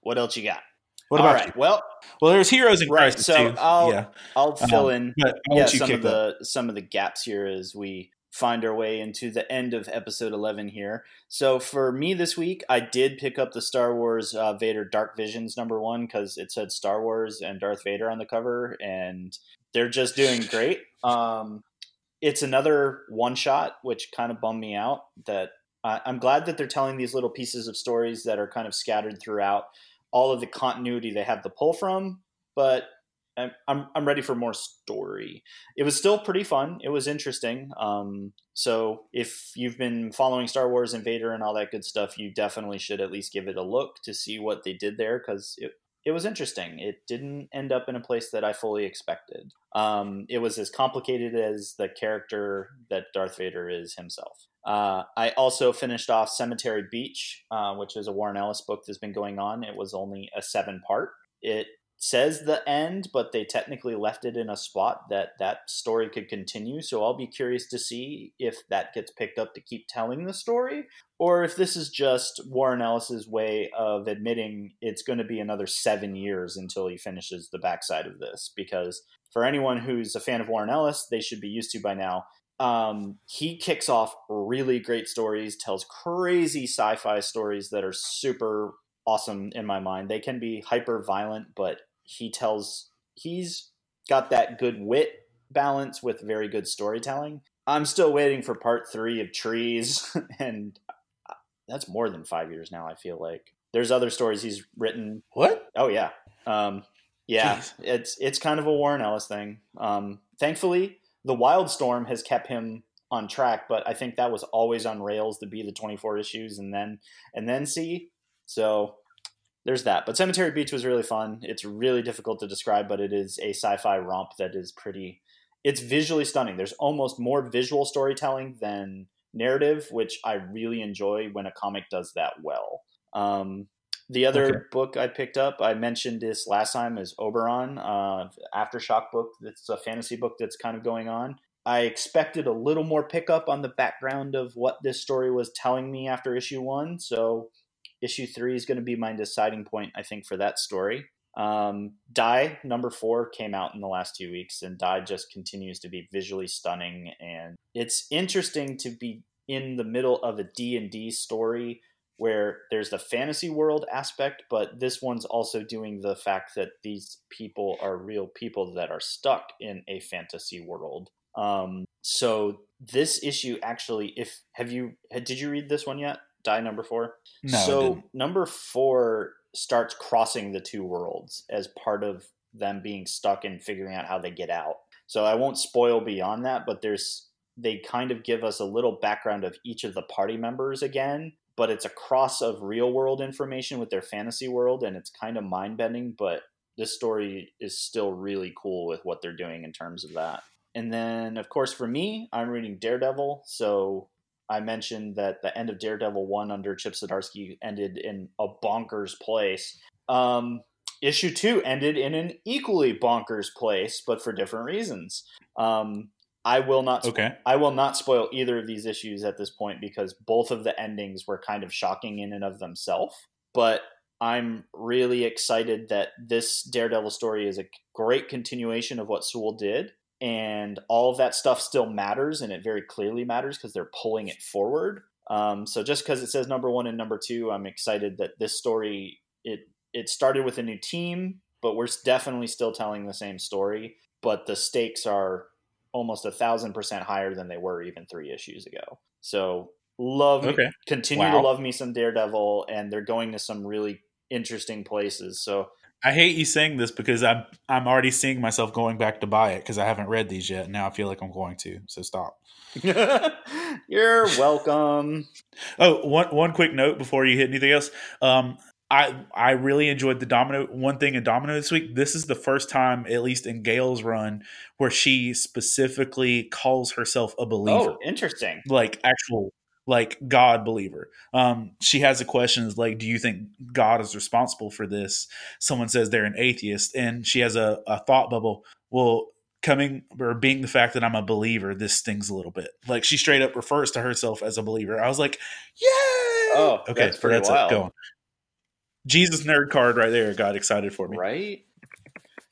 What else you got? What about right, you? Well, well, there's heroes in right. Crisis so too. I'll yeah. I'll fill um, in yeah, some of the some of the gaps here as we find our way into the end of episode 11 here. So for me this week, I did pick up the Star Wars uh, Vader Dark Visions number one because it said Star Wars and Darth Vader on the cover, and they're just doing great. Um, it's another one shot, which kind of bummed me out. That I'm glad that they're telling these little pieces of stories that are kind of scattered throughout all of the continuity they have to pull from. But I'm, I'm ready for more story. It was still pretty fun. It was interesting. Um, so if you've been following Star Wars Invader and all that good stuff, you definitely should at least give it a look to see what they did there because it it was interesting. It didn't end up in a place that I fully expected. Um, it was as complicated as the character that Darth Vader is himself. Uh, I also finished off Cemetery Beach, uh, which is a Warren Ellis book that's been going on. It was only a seven part. It says the end, but they technically left it in a spot that that story could continue. So I'll be curious to see if that gets picked up to keep telling the story, or if this is just Warren Ellis's way of admitting it's going to be another seven years until he finishes the backside of this. Because for anyone who's a fan of Warren Ellis, they should be used to by now. Um, he kicks off really great stories, tells crazy sci-fi stories that are super awesome in my mind. They can be hyper violent, but he tells he's got that good wit balance with very good storytelling. I'm still waiting for part three of Trees, (laughs) and that's more than five years now. I feel like there's other stories he's written. What? Oh yeah, um, yeah. Jeez. It's it's kind of a Warren Ellis thing. Um, thankfully, the Wildstorm has kept him on track, but I think that was always on rails to be the 24 issues and then and then see. So there's that. But Cemetery Beach was really fun. It's really difficult to describe, but it is a sci-fi romp that is pretty. It's visually stunning. There's almost more visual storytelling than narrative, which I really enjoy when a comic does that well. Um, the other Okay. book I picked up, I mentioned this last time, is Oberon, uh, Aftershock book. It's a fantasy book that's kind of going on. I expected a little more pickup on the background of what this story was telling me after issue one. So issue three is going to be my deciding point, I think, for that story. Um, Die number four came out in the last two weeks, and Die just continues to be visually stunning, and it's interesting to be in the middle of a D and D story where there's the fantasy world aspect, but this one's also doing the fact that these people are real people that are stuck in a fantasy world. Um, so this issue actually, if have you did you read this one yet? Die number four. No. So number four starts crossing the two worlds as part of them being stuck and figuring out how they get out. So I won't spoil beyond that, but there's they kind of give us a little background of each of the party members again, but it's a cross of real world information with their fantasy world, and it's kind of mind bending. But this story is still really cool with what they're doing in terms of that. And then, of course, for me, I'm reading Daredevil, so I mentioned that the end of Daredevil one under Chip Zdarsky ended in a bonkers place. Um, issue two ended in an equally bonkers place, but for different reasons. Um, I will not. sp- Okay. I will not spoil either of these issues at this point because both of the endings were kind of shocking in and of themselves. But I'm really excited that this Daredevil story is a great continuation of what Soule did. And all of that stuff still matters, and it very clearly matters because they're pulling it forward. Um, so just because it says number one and number two, I'm excited that this story it it started with a new team, but we're definitely still telling the same story. But the stakes are almost a thousand percent higher than they were even three issues ago. So love me, Okay. continue Wow. to love me some Daredevil, and they're going to some really interesting places. So I hate you saying this because I'm I'm already seeing myself going back to buy it because I haven't read these yet. Now I feel like I'm going to. So stop. (laughs) you're welcome. Oh, one one quick note before you hit anything else. Um, I I really enjoyed the Domino one thing in Domino this week. This is the first time, at least in Gail's run, where she specifically calls herself a believer, Oh, interesting. like actual like God believer. Um, she has a question is like, do you think God is responsible for this? Someone says they're an atheist, and she has a, a thought bubble. Well, coming or being the fact that I'm a believer, this stings a little bit. Like she straight up refers to herself as a believer. I was like, yay! Oh, okay, that's pretty that's wild. it. Go on. Jesus nerd card right there got excited for me. Right?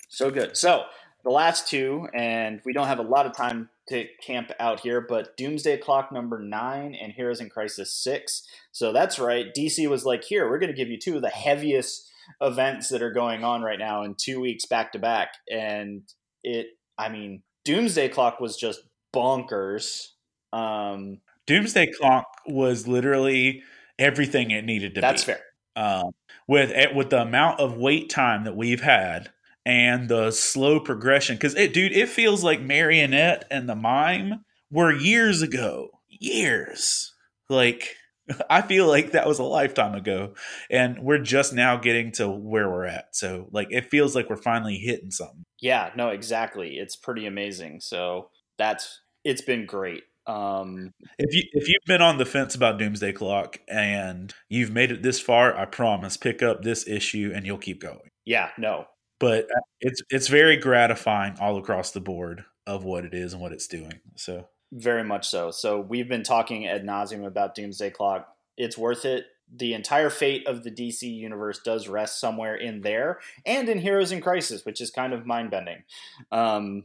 So good. So the last two, and we don't have a lot of time to camp out here, but Doomsday Clock number nine and Heroes in Crisis six. So that's right. DC was like, here, we're going to give you two of the heaviest events that are going on right now in two weeks back to back. And it, I mean, Doomsday Clock was just bonkers. Um, Doomsday Clock was literally everything it needed to that's be. That's fair. um, with with the amount of wait time that we've had and the slow progression. Because it dude it feels like marionette and the mime were years ago. Years. Like (laughs) i feel like that was a lifetime ago. And we're just now getting to where we're at. So like it feels like we're finally hitting something. Yeah, no, exactly. It's pretty amazing. So that's it's been great. Um, if you if you've been on the fence about doomsday clock and you've made it this far i promise pick up this issue and you'll keep going. Yeah, no, but it's it's very gratifying all across the board of what it is and what it's doing so very much so. So we've been talking ad nauseum about Doomsday Clock. It's worth it. The entire fate of the DC universe does rest somewhere in there and in Heroes in Crisis, which is kind of mind bending. Um,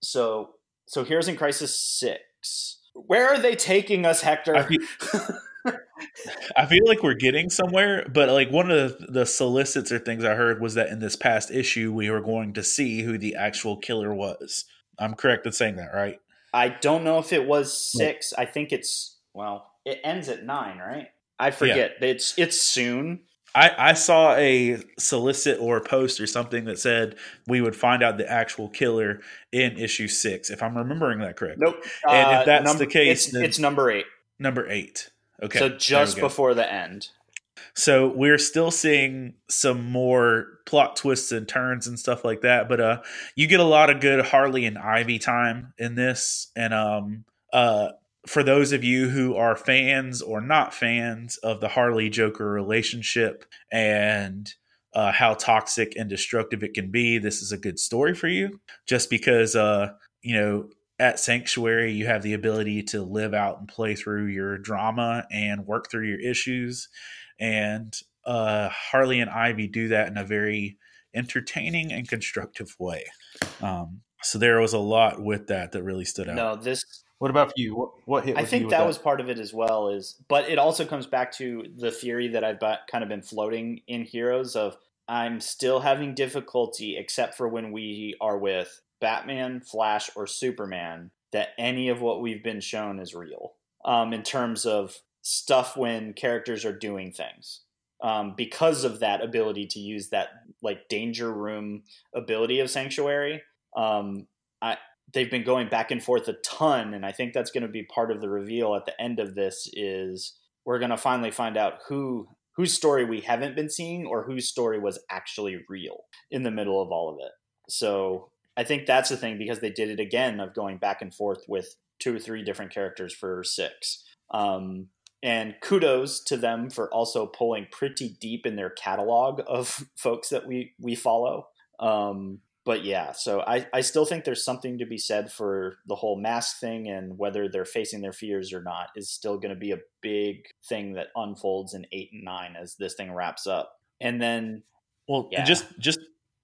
so, so Heroes in Crisis six. Where are they taking us, Hector? I feel- (laughs) I feel like we're getting somewhere, but like one of the, the solicits or things I heard was that in this past issue we were going to see who the actual killer was. I'm correct in saying that, right? I don't know if it was six. I think it's well, it ends at nine, right? I forget. It's it's soon. I, I saw a solicit or a post or something that said we would find out the actual killer in issue six, if I'm remembering that correctly. Nope. And Uh, if that's number- the case, it's, it's number eight. Number eight. Okay. so just before the end. So we're still seeing some more plot twists and turns and stuff like that, but uh you get a lot of good Harley and Ivy time in this and um uh for those of you who are fans or not fans of the Harley Joker relationship and uh, how toxic and destructive it can be, this is a good story for you. Just because, uh, you know, at Sanctuary, you have the ability to live out and play through your drama and work through your issues and uh, Harley and Ivy do that in a very entertaining and constructive way. Um, so there was a lot with that that really stood out. No, this What about for you? What, what hit? I think you with that, was part of it as well. Is but it also comes back to the theory that I've ba- kind of been floating in Heroes of I'm still having difficulty, except for when we are with Batman, Flash, or Superman, that any of what we've been shown is real. Um, in terms of stuff when characters are doing things, um, because of that ability to use that like danger room ability of Sanctuary. Um, I they've been going back and forth a ton and i think that's going to be part of the reveal at the end of this is we're going to finally find out who whose story we haven't been seeing or whose story was actually real in the middle of all of it so i think that's the thing because they did it again of going back and forth with two or three different characters for six um, and kudos to them for also pulling pretty deep in their catalog of (laughs) folks that we we follow um, but yeah, so I, I still think there's something to be said for the whole mask thing and whether they're facing their fears or not is still going to be a big thing that unfolds in eight and nine as this thing wraps up. And then, Well, Yeah. just just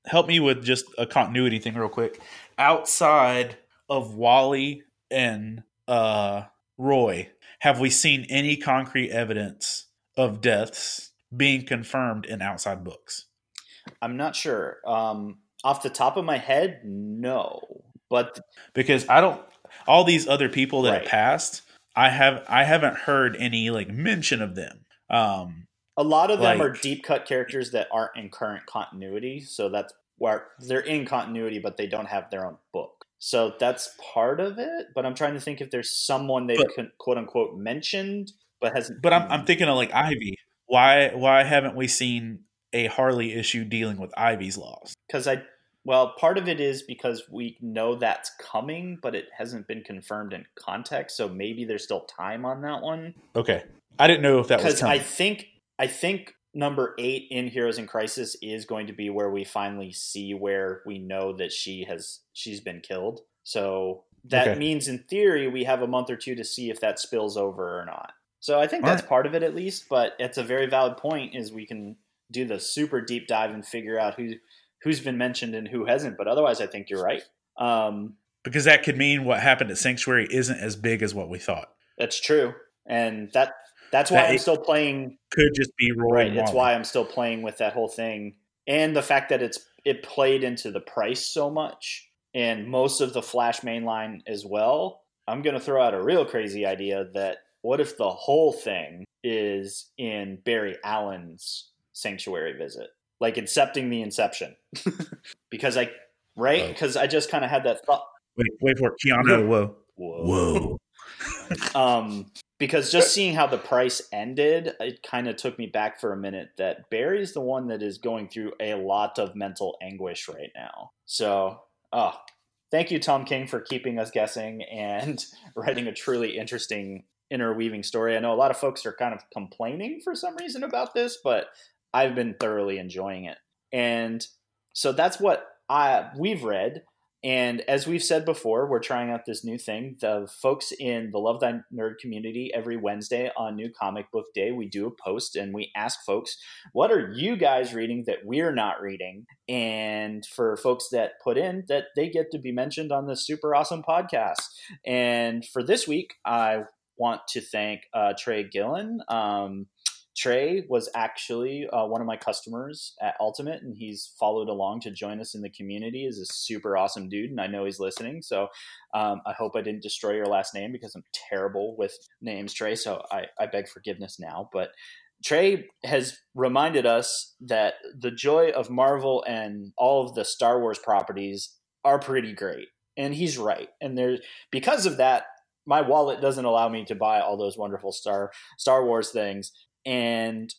help me with just a continuity thing real quick. Outside of Wally and uh, Roy, have we seen any concrete evidence of deaths being confirmed in outside books? I'm not sure. Um, off the top of my head, no. But Because I don't. All these other people that Right. have passed, I have I haven't heard any like mention of them. Um, a lot of them are deep cut characters that aren't in current continuity. So that's where they're in continuity, but they don't have their own book. So that's part of it. But I'm trying to think if there's someone con- quote unquote mentioned, but hasn't. but I'm I'm thinking of like Ivy. Why why haven't we seen a Harley issue dealing with Ivy's loss? because I well, part of it is because we know that's coming, but it hasn't been confirmed in context. So maybe there's still time on that one. Okay, I didn't know if that was Because I think I think number eight in Heroes in Crisis is going to be where we finally see where we know that she has she's been killed. So that Okay. means in theory we have a month or two to see if that spills over or not. So I think All that's right. part of it at least, but it's a very valid point is we can do the super deep dive and figure out who who's been mentioned and who hasn't. But otherwise I think you're right. Um, because that could mean what happened at Sanctuary isn't as big as what we thought. that's true. And that that's why That I'm still playing Could just be Roy. right and it's why i'm still playing with that whole thing and the fact that it's it played into the price so much and most of the flash mainline as well i'm going to throw out a real crazy idea that what if the whole thing is in barry allen's sanctuary visit like incepting the inception (laughs) because I right because I just kind of had that thought. Wait, wait for it. Keanu. Whoa. Whoa. (laughs) um, because just seeing how the price ended, it kind of took me back for a minute that Barry's the one that is going through a lot of mental anguish right now. So, oh, thank you, Tom King, for keeping us guessing and (laughs) writing a truly interesting interweaving story. I know a lot of folks are kind of complaining for some reason about this, but I've been thoroughly enjoying it. And so that's what I we've read. And as we've said before, we're trying out this new thing. The folks in the Love Thy Nerd community every Wednesday on New Comic Book Day, we do a post and we ask folks, what are you guys reading that we're not reading? And for folks that put in, that they get to be mentioned on this super awesome podcast. And for this week, I want to thank uh, Trey Gillen. Um, Trey was actually uh, one of my customers at Ultimate, and he's followed along to join us in the community. is a super awesome dude, and I know he's listening. So um, I hope I didn't destroy your last name because I'm terrible with names, Trey. So I, I beg forgiveness now. But Trey has reminded us that the joy of Marvel and all of the Star Wars properties are pretty great, and he's right. And there's because of that, my wallet doesn't allow me to buy all those wonderful Star Star Wars things and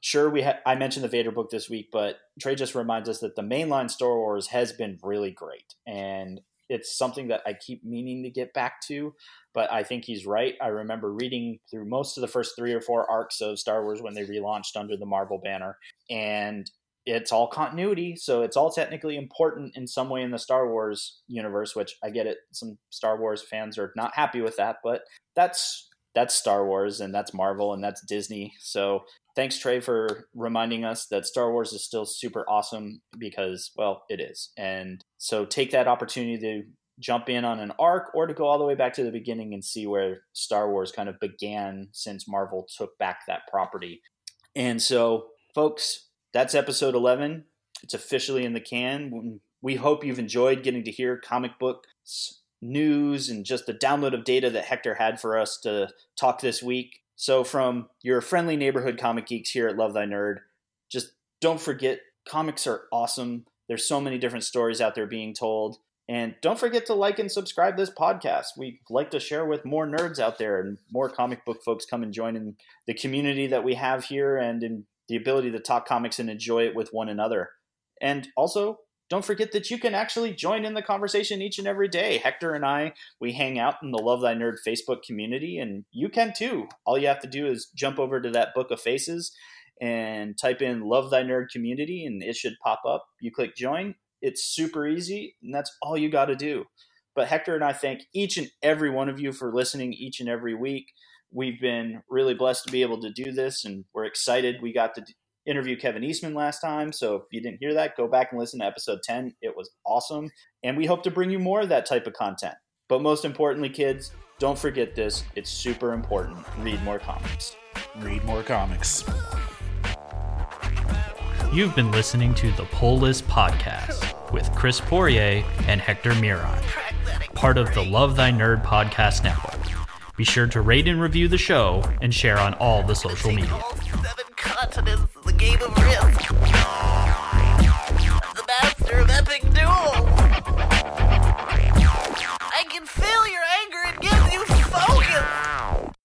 sure, we ha- I mentioned the Vader book this week, but Trey just reminds us that the mainline Star Wars has been really great, and it's something that I keep meaning to get back to. But I think he's right. I remember reading through most of the first three or four arcs of Star Wars when they relaunched under the Marvel banner, and it's all continuity, so it's all technically important in some way in the Star Wars universe. Which I get it. Some Star Wars fans are not happy with that, but that's that's Star Wars and that's Marvel and that's Disney. So thanks Trey for reminding us that Star Wars is still super awesome because well, it is. And so take that opportunity to jump in on an arc or to go all the way back to the beginning and see where Star Wars kind of began since Marvel took back that property. And so folks, that's episode 11. It's officially in the can. We hope you've enjoyed getting to hear comic books news and just the download of data that Hector had for us to talk this week. So, from your friendly neighborhood comic geeks here at Love Thy Nerd, just don't forget comics are awesome. There's so many different stories out there being told. And don't forget to like and subscribe this podcast. We like to share with more nerds out there and more comic book folks come and join in the community that we have here and in the ability to talk comics and enjoy it with one another. And also, don't forget that you can actually join in the conversation each and every day. Hector and I, we hang out in the Love Thy Nerd Facebook community, and you can too. All you have to do is jump over to that book of faces and type in Love Thy Nerd Community, and it should pop up. You click join. It's super easy, and that's all you got to do. But Hector and I thank each and every one of you for listening each and every week. We've been really blessed to be able to do this, and we're excited. We got to interview Kevin Eastman last time. So if you didn't hear that, go back and listen to episode 10. It was awesome. And we hope to bring you more of that type of content. But most importantly, kids, don't forget this. It's super important. Read more comics. Read more comics. You've been listening to the Pull List Podcast with Chris Poirier and Hector Miron, part of the Love Thy Nerd Podcast Network. Be sure to rate and review the show and share on all the social media continents the game of risk. The master of epic duels.